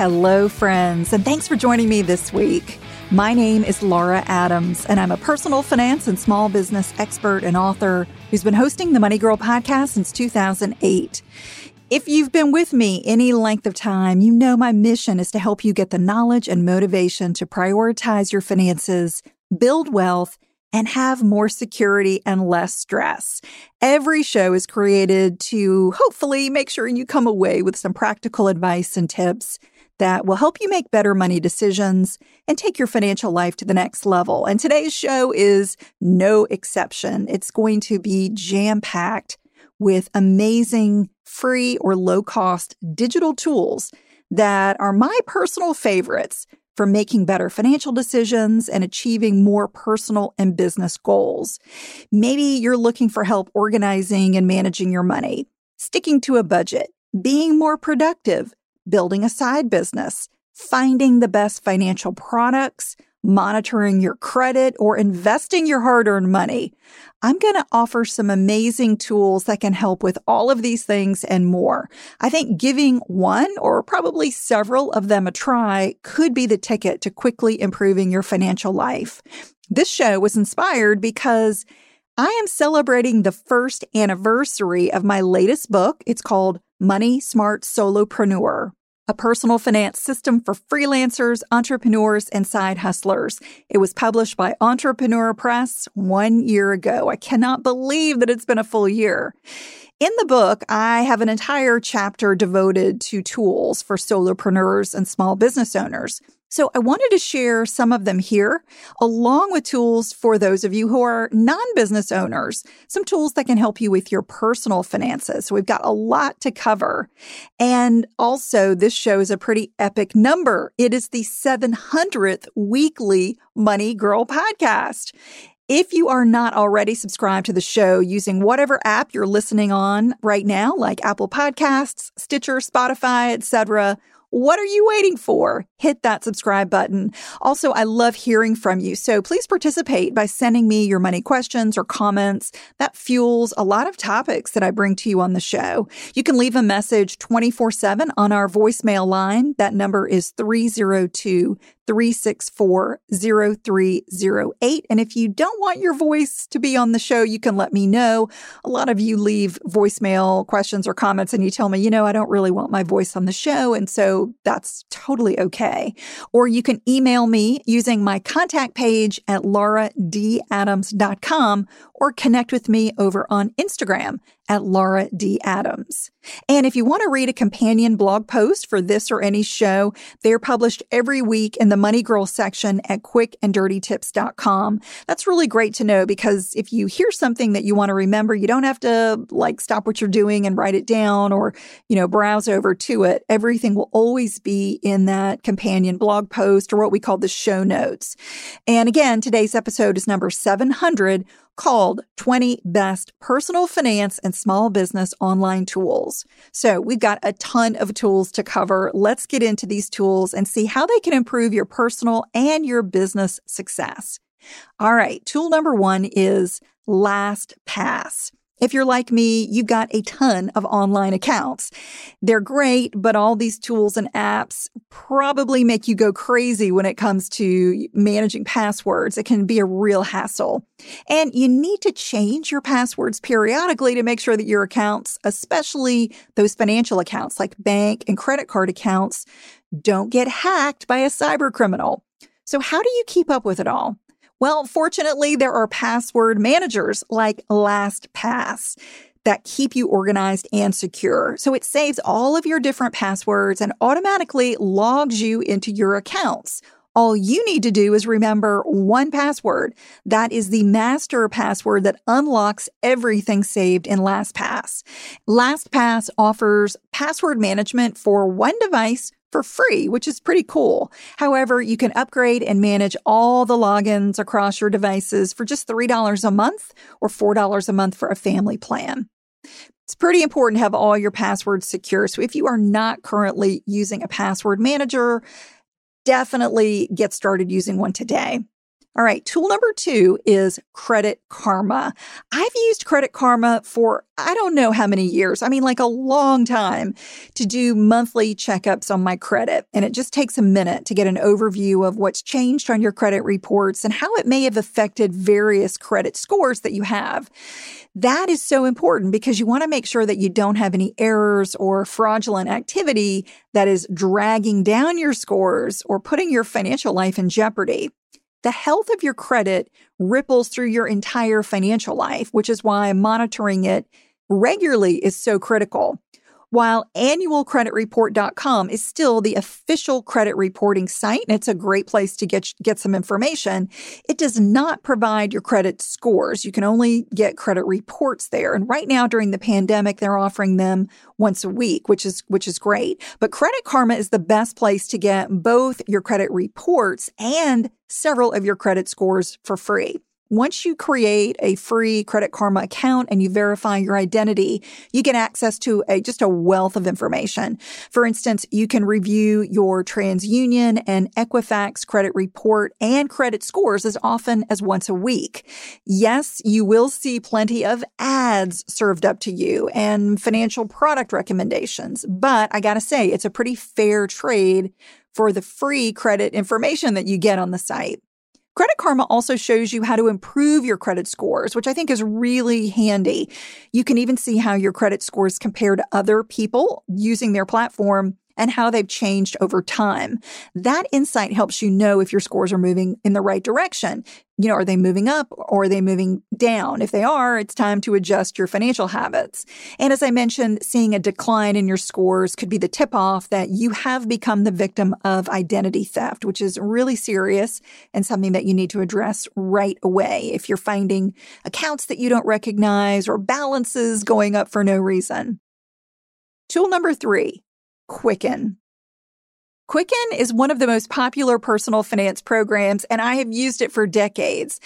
Hello, friends, and thanks for joining me this week. My name is Laura Adams, and I'm a personal finance and small business expert and author who's been hosting the Money Girl podcast since 2008. If you've been with me any length of time, you know my mission is to help you get the knowledge and motivation to prioritize your finances, build wealth, and have more security and less stress. Every show is created to hopefully make sure you come away with some practical advice and tips that will help you make better money decisions and take your financial life to the next level. And today's show is no exception. It's going to be jam packed with amazing free or low cost digital tools that are my personal favorites for making better financial decisions and achieving more personal and business goals. Maybe you're looking for help organizing and managing your money, sticking to a budget, being more productive, building a side business, finding the best financial products, monitoring your credit, or investing your hard earned money. I'm going to offer some amazing tools that can help with all of these things and more. I think giving one or probably several of them a try could be the ticket to quickly improving your financial life. This show was inspired because I am celebrating the first anniversary of my latest book. It's called Money Smart Solopreneur a personal finance system for freelancers, entrepreneurs, and side hustlers. It was published by Entrepreneur Press one year ago. I cannot believe that it's been a full year. In the book, I have an entire chapter devoted to tools for solopreneurs and small business owners. So I wanted to share some of them here, along with tools for those of you who are non-business owners, some tools that can help you with your personal finances. So we've got a lot to cover. And also this show is a pretty epic number. It is the 700th weekly Money Girl podcast. If you are not already subscribed to the show using whatever app you're listening on right now, like Apple Podcasts, Stitcher, Spotify, etc., what are you waiting for? Hit that subscribe button. Also, I love hearing from you. So please participate by sending me your money questions or comments. That fuels a lot of topics that I bring to you on the show. You can leave a message 24 7 on our voicemail line. That number is 302 364 0308. And if you don't want your voice to be on the show, you can let me know. A lot of you leave voicemail questions or comments and you tell me, you know, I don't really want my voice on the show. And so that's totally okay. Or you can email me using my contact page at lauradadams.com or connect with me over on Instagram at Laura D. Adams. And if you want to read a companion blog post for this or any show, they're published every week in the Money Girl section at quickanddirtytips.com. That's really great to know because if you hear something that you want to remember, you don't have to like stop what you're doing and write it down or, you know, browse over to it. Everything will always be in that companion blog post or what we call the show notes. And again, today's episode is number 700 called 20 Best Personal Finance and Small Business Online Tools. So we've got a ton of tools to cover. Let's get into these tools and see how they can improve your personal and your business success. All right. Tool number one is LastPass. If you're like me, you've got a ton of online accounts. They're great, but all these tools and apps probably make you go crazy when it comes to managing passwords. It can be a real hassle. And you need to change your passwords periodically to make sure that your accounts, especially those financial accounts like bank and credit card accounts, don't get hacked by a cyber criminal. So how do you keep up with it all? Well, fortunately, there are password managers like LastPass that keep you organized and secure. So it saves all of your different passwords and automatically logs you into your accounts. All you need to do is remember one password. That is the master password that unlocks everything saved in LastPass. LastPass offers password management for one device for free, which is pretty cool. However, you can upgrade and manage all the logins across your devices for just $3 a month or $4 a month for a family plan. It's pretty important to have all your passwords secure. So if you are not currently using a password manager, definitely get started using one today. All right. Tool number two is Credit Karma. I've used Credit Karma for I don't know how many years. I mean, like a long time to do monthly checkups on my credit. And it just takes a minute to get an overview of what's changed on your credit reports and how it may have affected various credit scores that you have. That is so important because you want to make sure that you don't have any errors or fraudulent activity that is dragging down your scores or putting your financial life in jeopardy. The health of your credit ripples through your entire financial life, which is why monitoring it regularly is so critical. While annualcreditreport.com is still the official credit reporting site, and it's a great place to get, get some information, it does not provide your credit scores. You can only get credit reports there. And right now during the pandemic, they're offering them once a week, which is, which is great. But Credit Karma is the best place to get both your credit reports and several of your credit scores for free. Once you create a free Credit Karma account and you verify your identity, you get access to a just a wealth of information. For instance, you can review your TransUnion and Equifax credit report and credit scores as often as once a week. Yes, you will see plenty of ads served up to you and financial product recommendations, but I got to say it's a pretty fair trade for the free credit information that you get on the site. Credit Karma also shows you how to improve your credit scores, which I think is really handy. You can even see how your credit scores compare to other people using their platform and how they've changed over time. That insight helps you know if your scores are moving in the right direction. You know, are they moving up or are they moving down? If they are, it's time to adjust your financial habits. And as I mentioned, seeing a decline in your scores could be the tip off that you have become the victim of identity theft, which is really serious and something that you need to address right away if you're finding accounts that you don't recognize or balances going up for no reason. Tool number three, Quicken. Quicken is one of the most popular personal finance programs, and I have used it for decades.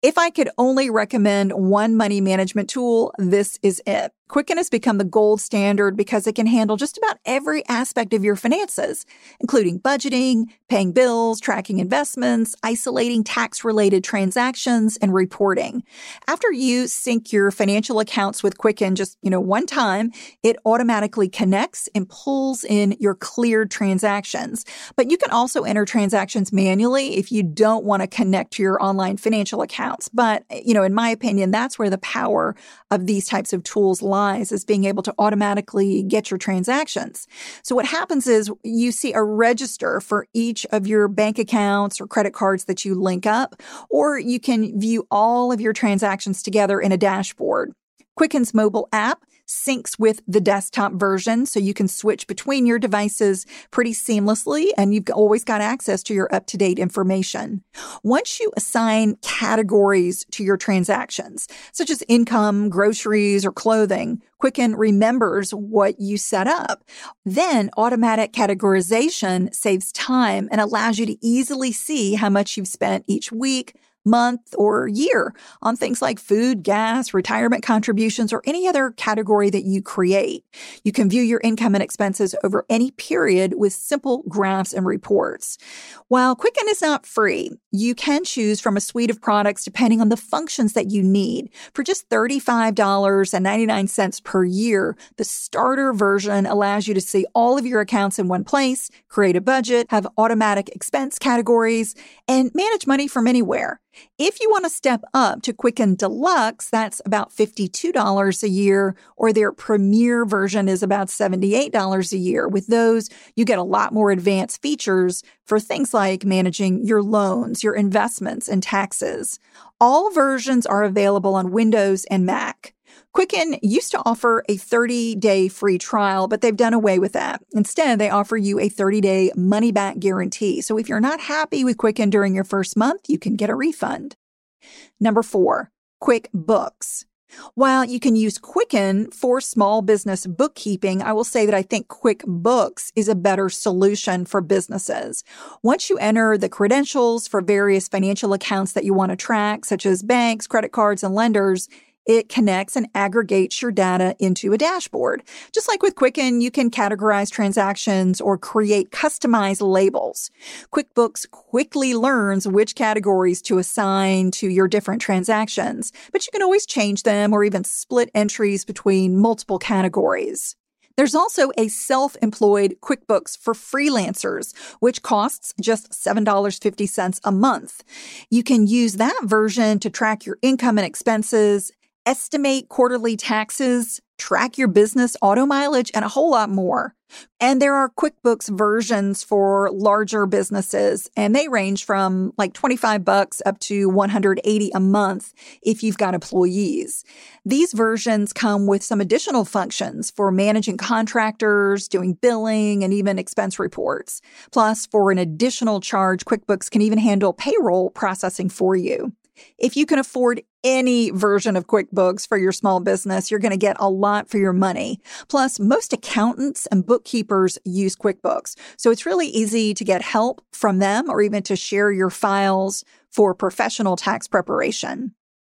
If I could only recommend one money management tool, this is it. Quicken has become the gold standard because it can handle just about every aspect of your finances, including budgeting, paying bills, tracking investments, isolating tax related transactions, and reporting. After you sync your financial accounts with Quicken just, you know, one time, it automatically connects and pulls in your cleared transactions. But you can also enter transactions manually if you don't want to connect to your online financial But, eh, you know, in my opinion, that's where the power of these types of tools lies is being able to automatically get your transactions. So what happens is you see a register for each of your bank accounts or credit cards that you link up, or you can view all of your transactions together in a dashboard. Quicken's mobile app syncs with the desktop version so you can switch between your devices pretty seamlessly and you've always got access to your up-to-date information. Once you assign categories to your transactions, such as income, groceries, or clothing, Quicken remembers what you set up. Then automatic categorization saves time and allows you to easily see how much you've spent each week, month, or year on things like food, gas, retirement contributions, or any other category that you create. You can view your income and expenses over any period with simple graphs and reports. While Quicken is not free, you can choose from a suite of products depending on the functions that you need. For just $35.99 per year, the starter version allows you to see all of your accounts in one place, create a budget, have automatic expense categories, and manage money from anywhere. If you want to step up to Quicken Deluxe, that's about $52 a year, or their premier version is about $78 a year. With those, you get a lot more advanced features for things like managing your loans, your investments, and taxes. All versions are available on Windows and Mac. Quicken used to offer a 30 day free trial, but they've done away with that. Instead, they offer you a 30 day money back guarantee. So if you're not happy with Quicken during your first month, you can get a refund. Number four, QuickBooks. While you can use Quicken for small business bookkeeping, I will say that I think QuickBooks is a better solution for businesses. Once you enter the credentials for various financial accounts that you want to track, such as banks, credit cards, and lenders, it connects and aggregates your data into a dashboard. Just like with Quicken, you can categorize transactions or create customized labels. QuickBooks quickly learns which categories to assign to your different transactions, but you can always change them or even split entries between multiple categories. There's also a self employed QuickBooks for freelancers, which costs just $7.50 a month. You can use that version to track your income and expenses, estimate quarterly taxes, track your business auto mileage, and a whole lot more. And there are QuickBooks versions for larger businesses, and they range from like 25 bucks up to 180 a month if you've got employees. These versions come with some additional functions for managing contractors, doing billing, and even expense reports. Plus, for an additional charge, QuickBooks can even handle payroll processing for you. If you can afford any version of QuickBooks for your small business, you're going to get a lot for your money. Plus, most accountants and bookkeepers use QuickBooks. So it's really easy to get help from them or even to share your files for professional tax preparation.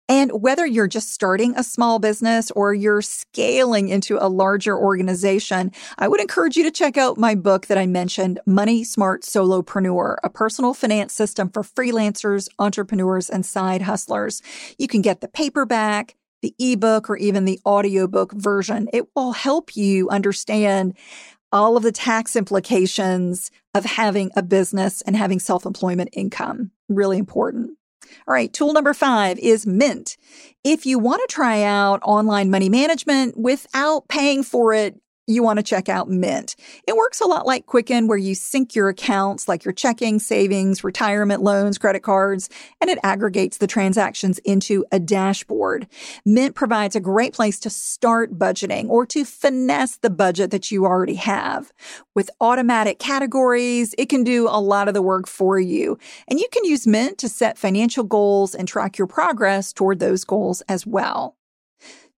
And whether you're just starting a small business or you're scaling into a larger organization, I would encourage you to check out my book that I mentioned, Money Smart Solopreneur, a personal finance system for freelancers, entrepreneurs, and side hustlers. You can get the paperback, the ebook, or even the audiobook version. It will help you understand all of the tax implications of having a business and having self employment income. Really important. All right, tool number five is Mint. If you want to try out online money management without paying for it you want to check out Mint. It works a lot like Quicken, where you sync your accounts like your checking, savings, retirement loans, credit cards, and it aggregates the transactions into a dashboard. Mint provides a great place to start budgeting or to finesse the budget that you already have. With automatic categories, it can do a lot of the work for you. And you can use Mint to set financial goals and track your progress toward those goals as well.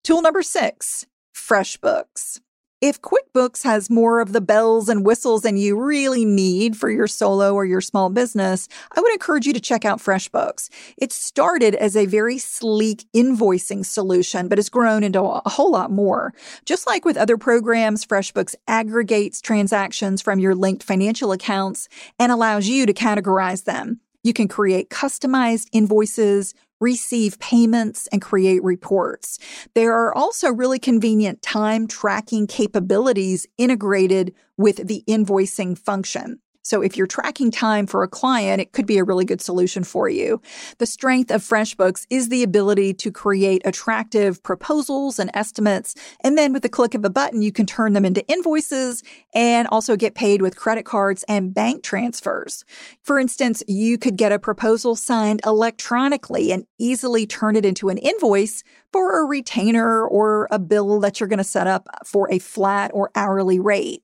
Tool number six, FreshBooks. If QuickBooks has more of the bells and whistles than you really need for your solo or your small business, I would encourage you to check out FreshBooks. It started as a very sleek invoicing solution, but has grown into a whole lot more. Just like with other programs, FreshBooks aggregates transactions from your linked financial accounts and allows you to categorize them. You can create customized invoices, receive payments, and create reports. There are also really convenient time tracking capabilities integrated with the invoicing function. So if you're tracking time for a client, it could be a really good solution for you. The strength of FreshBooks is the ability to create attractive proposals and estimates. And then with the click of a button, you can turn them into invoices and also get paid with credit cards and bank transfers. For instance, you could get a proposal signed electronically and easily turn it into an invoice for a retainer or a bill that you're going to set up for a flat or hourly rate.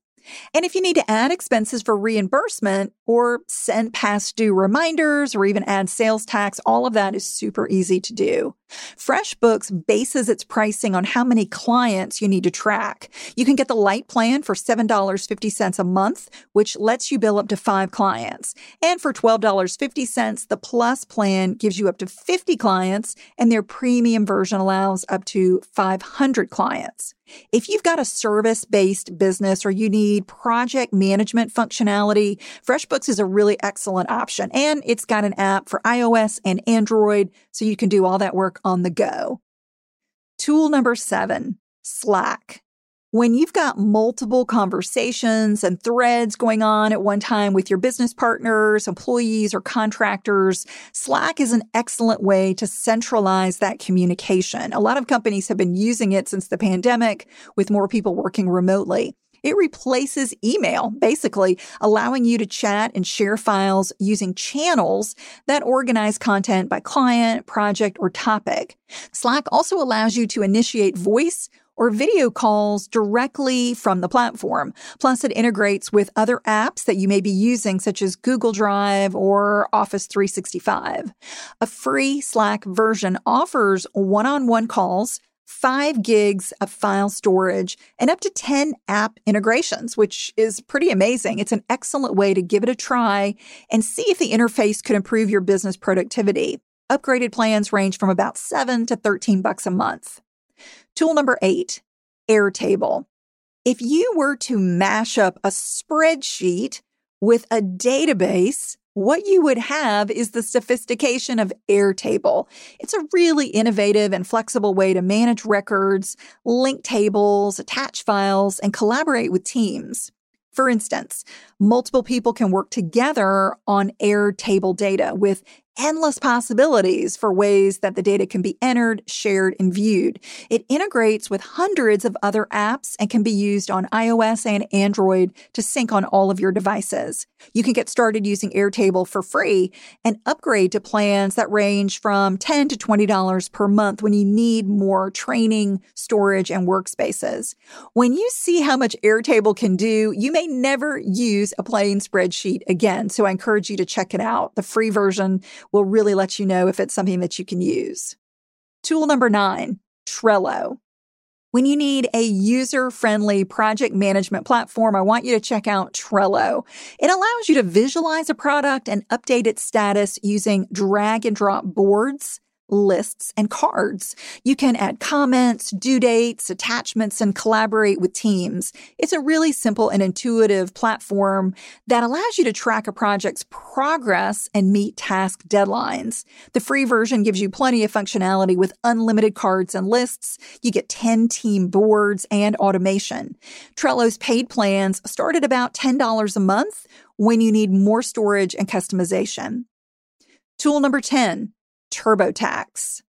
And if you need to add expenses for reimbursement or send past due reminders or even add sales tax, all of that is super easy to do. FreshBooks bases its pricing on how many clients you need to track. You can get the light plan for $7.50 a month, which lets you bill up to five clients. And for $12.50, the plus plan gives you up to 50 clients, and their premium version allows up to 500 clients. If you've got a service based business or you need project management functionality, FreshBooks is a really excellent option. And it's got an app for iOS and Android, so you can do all that work on the go. Tool number seven, Slack. When you've got multiple conversations and threads going on at one time with your business partners, employees, or contractors, Slack is an excellent way to centralize that communication. A lot of companies have been using it since the pandemic with more people working remotely. It replaces email, basically allowing you to chat and share files using channels that organize content by client, project, or topic. Slack also allows you to initiate voice or video calls directly from the platform. Plus, it integrates with other apps that you may be using, such as Google Drive or Office 365. A free Slack version offers one on one calls. Five gigs of file storage and up to 10 app integrations, which is pretty amazing. It's an excellent way to give it a try and see if the interface could improve your business productivity. Upgraded plans range from about 7 to 13 bucks a month. Tool number eight, Airtable. If you were to mash up a spreadsheet with a database, what you would have is the sophistication of Airtable. It's a really innovative and flexible way to manage records, link tables, attach files, and collaborate with teams. For instance, multiple people can work together on Airtable data with endless possibilities for ways that the data can be entered, shared, and viewed. It integrates with hundreds of other apps and can be used on iOS and Android to sync on all of your devices. You can get started using Airtable for free and upgrade to plans that range from 10 to $20 per month when you need more training, storage, and workspaces. When you see how much Airtable can do, you may never use a plain spreadsheet again. So I encourage you to check it out. The free version will really let you know if it's something that you can use. Tool number nine, Trello. When you need a user friendly project management platform, I want you to check out Trello. It allows you to visualize a product and update its status using drag and drop boards lists, and cards. You can add comments, due dates, attachments, and collaborate with teams. It's a really simple and intuitive platform that allows you to track a project's progress and meet task deadlines. The free version gives you plenty of functionality with unlimited cards and lists. You get 10 team boards and automation. Trello's paid plans start at about $10 a month when you need more storage and customization. Tool number 10 TurboTax.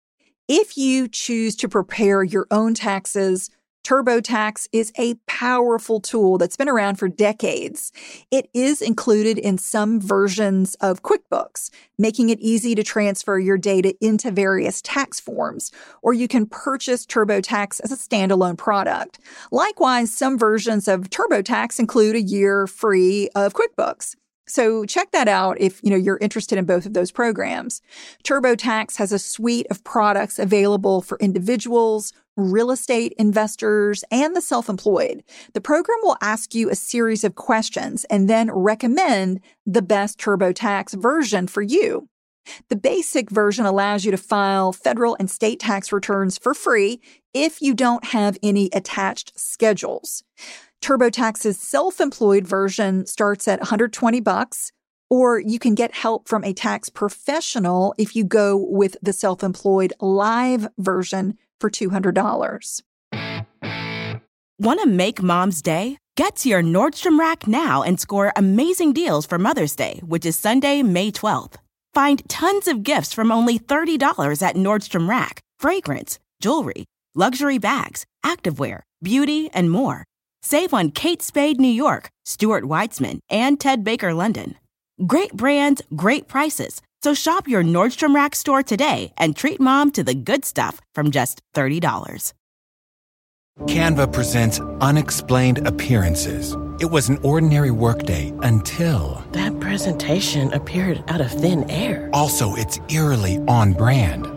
If you choose to prepare your own taxes, TurboTax is a powerful tool that's been around for decades. It is included in some versions of QuickBooks, making it easy to transfer your data into various tax forms, or you can purchase TurboTax as a standalone product. Likewise, some versions of TurboTax include a year free of QuickBooks. So check that out if you know you're interested in both of those programs. TurboTax has a suite of products available for individuals, real estate investors, and the self-employed. The program will ask you a series of questions and then recommend the best TurboTax version for you. The basic version allows you to file federal and state tax returns for free if you don't have any attached schedules. TurboTax's self-employed version starts at 120 bucks, or you can get help from a tax professional if you go with the self-employed live version for $200. Want to make mom's day? Get to your Nordstrom Rack now and score amazing deals for Mother's Day, which is Sunday, May 12th. Find tons of gifts from only $30 at Nordstrom Rack fragrance, jewelry, luxury bags, activewear, beauty, and more. Save on Kate Spade New York, Stuart Weitzman, and Ted Baker London. Great brands, great prices. So shop your Nordstrom Rack store today and treat mom to the good stuff from just $30. Canva presents unexplained appearances. It was an ordinary workday until. That presentation appeared out of thin air. Also, it's eerily on brand.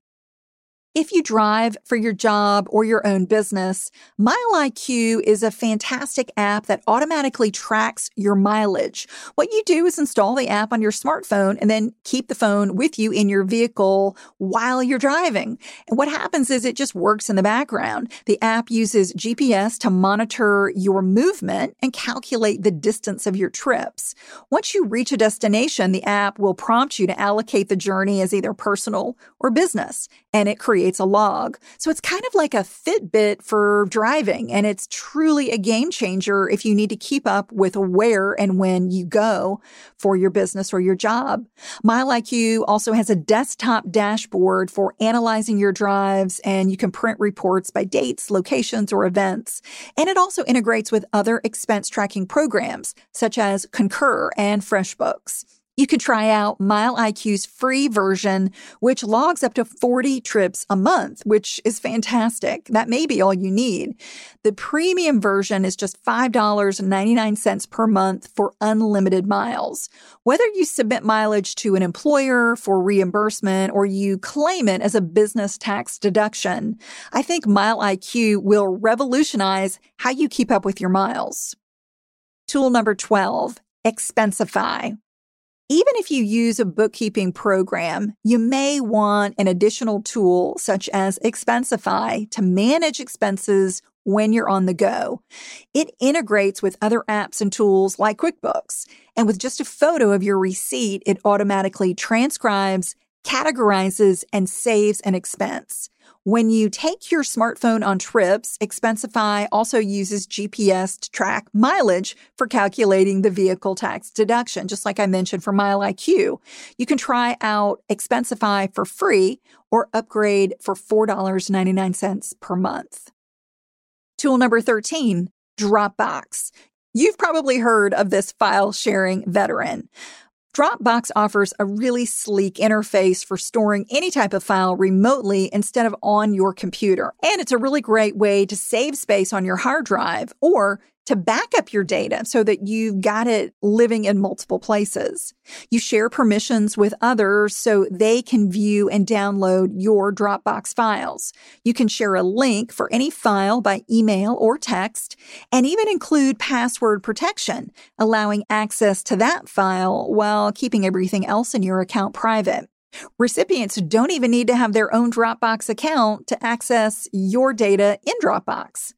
If you drive for your job or your own business, Mile IQ is a fantastic app that automatically tracks your mileage. What you do is install the app on your smartphone and then keep the phone with you in your vehicle while you're driving. And what happens is it just works in the background. The app uses GPS to monitor your movement and calculate the distance of your trips. Once you reach a destination, the app will prompt you to allocate the journey as either personal or business, and it creates creates a log. So it's kind of like a Fitbit for driving, and it's truly a game changer if you need to keep up with where and when you go for your business or your job. MileIQ also has a desktop dashboard for analyzing your drives, and you can print reports by dates, locations, or events. And it also integrates with other expense tracking programs such as Concur and FreshBooks. You could try out Mile IQ's free version, which logs up to 40 trips a month, which is fantastic. That may be all you need. The premium version is just $5.99 per month for unlimited miles. Whether you submit mileage to an employer for reimbursement or you claim it as a business tax deduction, I think Mile IQ will revolutionize how you keep up with your miles. Tool number 12, Expensify. Even if you use a bookkeeping program, you may want an additional tool such as Expensify to manage expenses when you're on the go. It integrates with other apps and tools like QuickBooks. And with just a photo of your receipt, it automatically transcribes, categorizes, and saves an expense. When you take your smartphone on trips, Expensify also uses GPS to track mileage for calculating the vehicle tax deduction, just like I mentioned for MileIQ. You can try out Expensify for free or upgrade for $4.99 per month. Tool number 13, Dropbox. You've probably heard of this file sharing veteran. Dropbox offers a really sleek interface for storing any type of file remotely instead of on your computer. And it's a really great way to save space on your hard drive or to back up your data so that you've got it living in multiple places. You share permissions with others so they can view and download your Dropbox files. You can share a link for any file by email or text and even include password protection, allowing access to that file while keeping everything else in your account private. Recipients don't even need to have their own Dropbox account to access your data in Dropbox.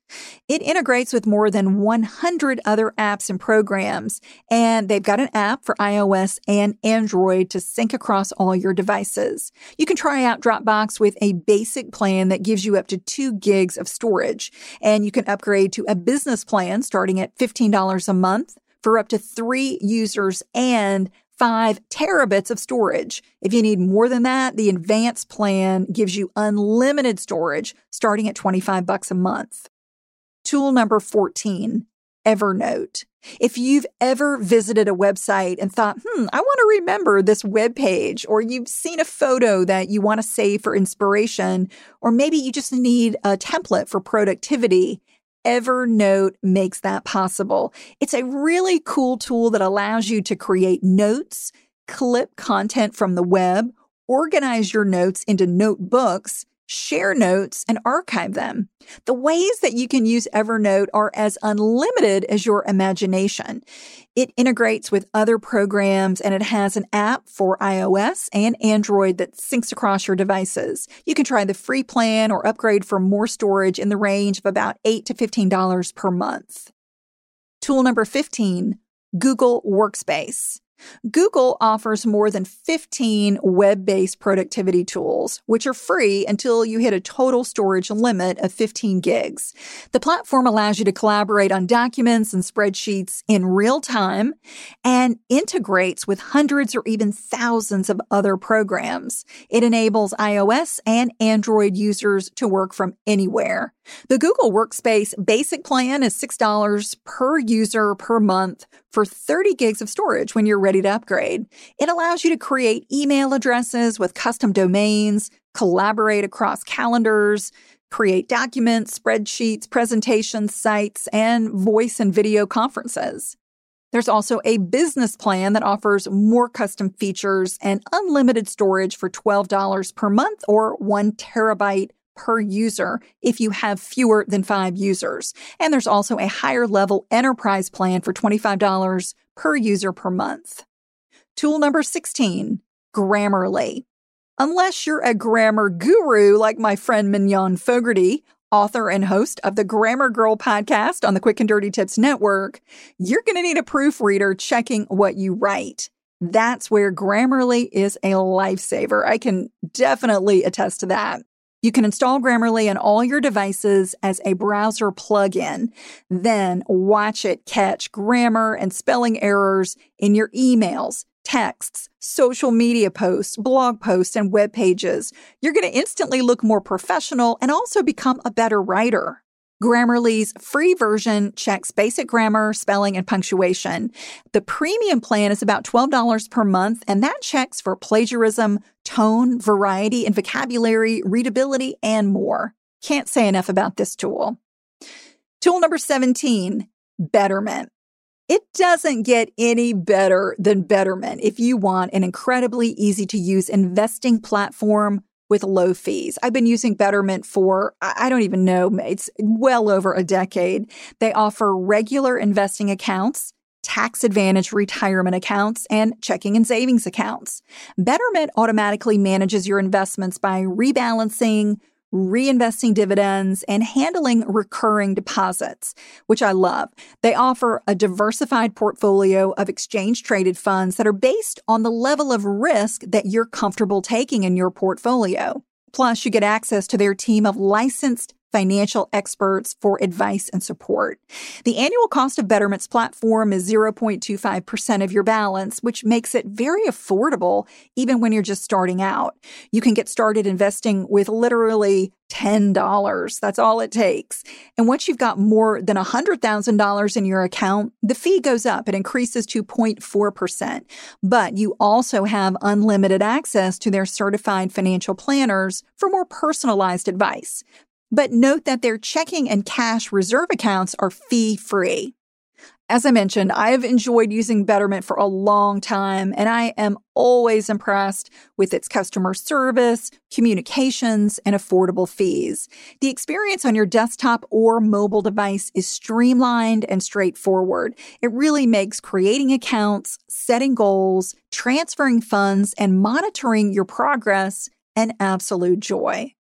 It integrates with more than 100 other apps and programs, and they've got an app for iOS and Android to sync across all your devices. You can try out Dropbox with a basic plan that gives you up to two gigs of storage, and you can upgrade to a business plan starting at $15 a month for up to three users and five terabits of storage. If you need more than that, the advanced plan gives you unlimited storage starting at 25 bucks a month. Tool number 14, Evernote. If you've ever visited a website and thought, hmm, I want to remember this web page, or you've seen a photo that you want to save for inspiration, or maybe you just need a template for productivity, Evernote makes that possible. It's a really cool tool that allows you to create notes, clip content from the web, organize your notes into notebooks, share notes, and archive them. The ways that you can use Evernote are as unlimited as your imagination. It integrates with other programs and it has an app for iOS and Android that syncs across your devices. You can try the free plan or upgrade for more storage in the range of about 8 to $15 per month. Tool number 15, Google Workspace. Google offers more than 15 web based productivity tools, which are free until you hit a total storage limit of 15 gigs. The platform allows you to collaborate on documents and spreadsheets in real time and integrates with hundreds or even thousands of other programs. It enables iOS and Android users to work from anywhere. The Google Workspace basic plan is $6 per user per month for 30 gigs of storage when you're ready to upgrade. It allows you to create email addresses with custom domains, collaborate across calendars, create documents, spreadsheets, presentations, sites, and voice and video conferences. There's also a business plan that offers more custom features and unlimited storage for $12 per month or one terabyte per user if you have fewer than five users. And there's also a higher level enterprise plan for $25 per user per month. Tool number 16, Grammarly. Unless you're a grammar guru like my friend Mignon Fogarty, author and host of the Grammar Girl podcast on the Quick and Dirty Tips Network, you're going to need a proofreader checking what you write. That's where Grammarly is a lifesaver. I can definitely attest to that. You can install Grammarly on all your devices as a browser plugin. Then watch it catch grammar and spelling errors in your emails, texts, social media posts, blog posts, and web pages. You're going to instantly look more professional and also become a better writer. Grammarly's free version checks basic grammar, spelling, and punctuation. The premium plan is about $12 per month, and that checks for plagiarism, tone, variety, and vocabulary, readability, and more. Can't say enough about this tool. Tool number 17, Betterment. It doesn't get any better than Betterment if you want an incredibly easy to use investing platform with low fees. I've been using Betterment for, I don't even know, it's well over a decade. They offer regular investing accounts, tax advantage retirement accounts, and checking and savings accounts. Betterment automatically manages your investments by rebalancing, reinvesting dividends, and handling recurring deposits, which I love. They offer a diversified portfolio of exchange traded funds that are based on the level of risk that you're comfortable taking in your portfolio. Plus, you get access to their team of licensed financial experts for advice and support. The annual cost of Betterment's platform is 0.25% of your balance, which makes it very affordable even when you're just starting out. You can get started investing with literally $10. That's all it takes. And once you've got more than $100,000 in your account, the fee goes up. It increases to 0.4%. But you also have unlimited access to their certified financial planners for more personalized advice. But note that their checking and cash reserve accounts are fee free. As I mentioned, I have enjoyed using Betterment for a long time, and I am always impressed with its customer service, communications, and affordable fees. The experience on your desktop or mobile device is streamlined and straightforward. It really makes creating accounts, setting goals, transferring funds, and monitoring your progress an absolute joy.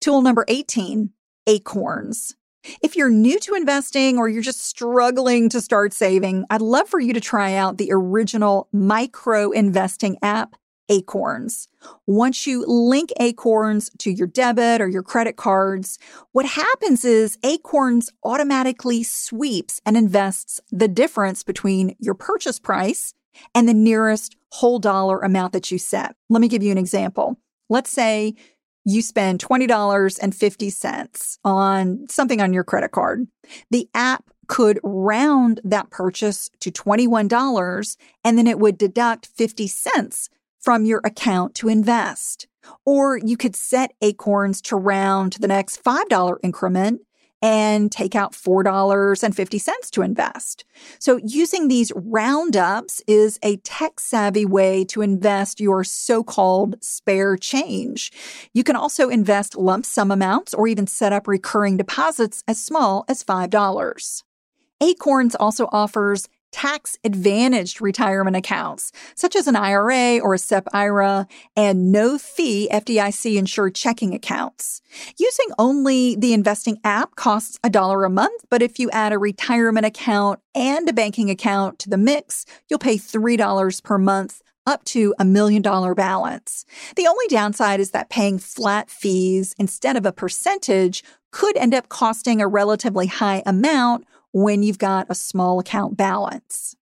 Tool number 18, Acorns. If you're new to investing or you're just struggling to start saving, I'd love for you to try out the original micro investing app, Acorns. Once you link Acorns to your debit or your credit cards, what happens is Acorns automatically sweeps and invests the difference between your purchase price and the nearest whole dollar amount that you set. Let me give you an example. Let's say you spend $20.50 on something on your credit card. The app could round that purchase to $21 and then it would deduct 50 cents from your account to invest. Or you could set Acorns to round to the next $5 increment and take out $4.50 to invest. So using these roundups is a tech savvy way to invest your so-called spare change. You can also invest lump sum amounts or even set up recurring deposits as small as $5. Acorns also offers tax advantaged retirement accounts, such as an IRA or a SEP IRA, and no fee FDIC insured checking accounts. Using only the investing app costs a dollar a month, but if you add a retirement account and a banking account to the mix, you'll pay $3 per month up to a million dollar balance. The only downside is that paying flat fees instead of a percentage could end up costing a relatively high amount when you've got a small account balance.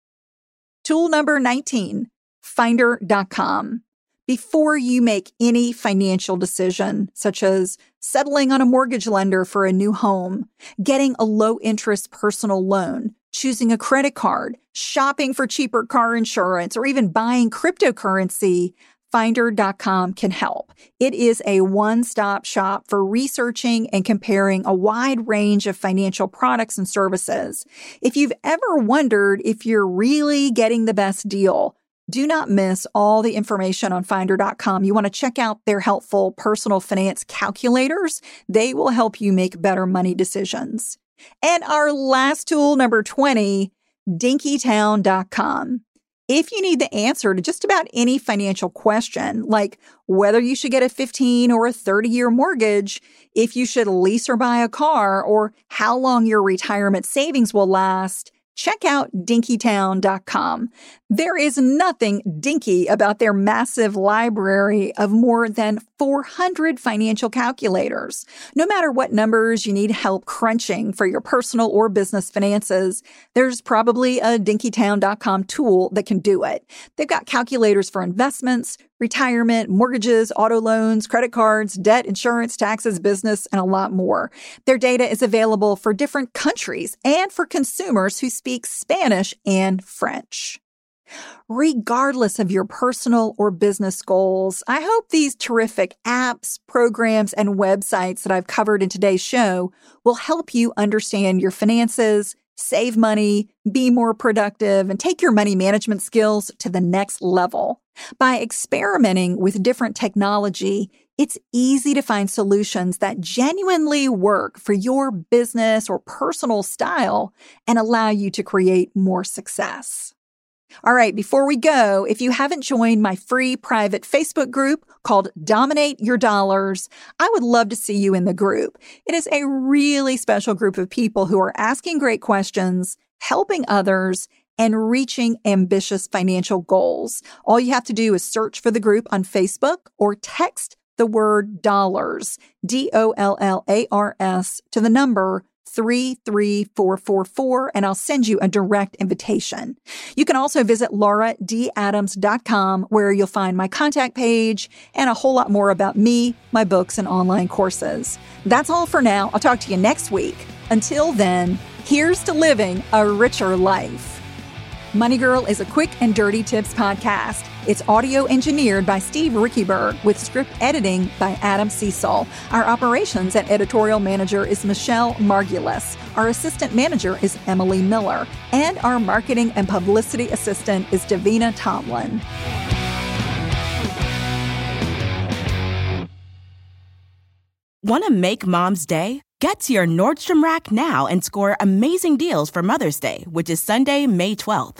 Tool number 19, finder.com. Before you make any financial decision, such as settling on a mortgage lender for a new home, getting a low interest personal loan, choosing a credit card, shopping for cheaper car insurance, or even buying cryptocurrency, Finder.com can help. It is a one stop shop for researching and comparing a wide range of financial products and services. If you've ever wondered if you're really getting the best deal, do not miss all the information on finder.com. You want to check out their helpful personal finance calculators. They will help you make better money decisions. And our last tool, number 20, dinkytown.com. If you need the answer to just about any financial question, like whether you should get a 15 or a 30 year mortgage, if you should lease or buy a car, or how long your retirement savings will last, check out dinkytown.com. There is nothing dinky about their massive library of more than 400 financial calculators. No matter what numbers you need help crunching for your personal or business finances, there's probably a dinkytown.com tool that can do it. They've got calculators for investments, retirement, mortgages, auto loans, credit cards, debt, insurance, taxes, business, and a lot more. Their data is available for different countries and for consumers who speak Spanish and French. Regardless of your personal or business goals, I hope these terrific apps, programs, and websites that I've covered in today's show will help you understand your finances, save money, be more productive, and take your money management skills to the next level. By experimenting with different technology, it's easy to find solutions that genuinely work for your business or personal style and allow you to create more success. All right, before we go, if you haven't joined my free private Facebook group called Dominate Your Dollars, I would love to see you in the group. It is a really special group of people who are asking great questions, helping others, and reaching ambitious financial goals. All you have to do is search for the group on Facebook or text the word dollars, D O L L A R S, to the number 33444 and I'll send you a direct invitation. You can also visit lauradadams.com where you'll find my contact page and a whole lot more about me, my books, and online courses. That's all for now. I'll talk to you next week. Until then, here's to living a richer life. Money Girl is a quick and dirty tips podcast. It's audio engineered by Steve Riekeberg with script editing by Adam Cecil. Our operations and editorial manager is Michelle Margulis. Our assistant manager is Emily Miller. And our marketing and publicity assistant is Davina Tomlin. Want to make mom's day? Get to your Nordstrom Rack now and score amazing deals for Mother's Day, which is Sunday, May 12th.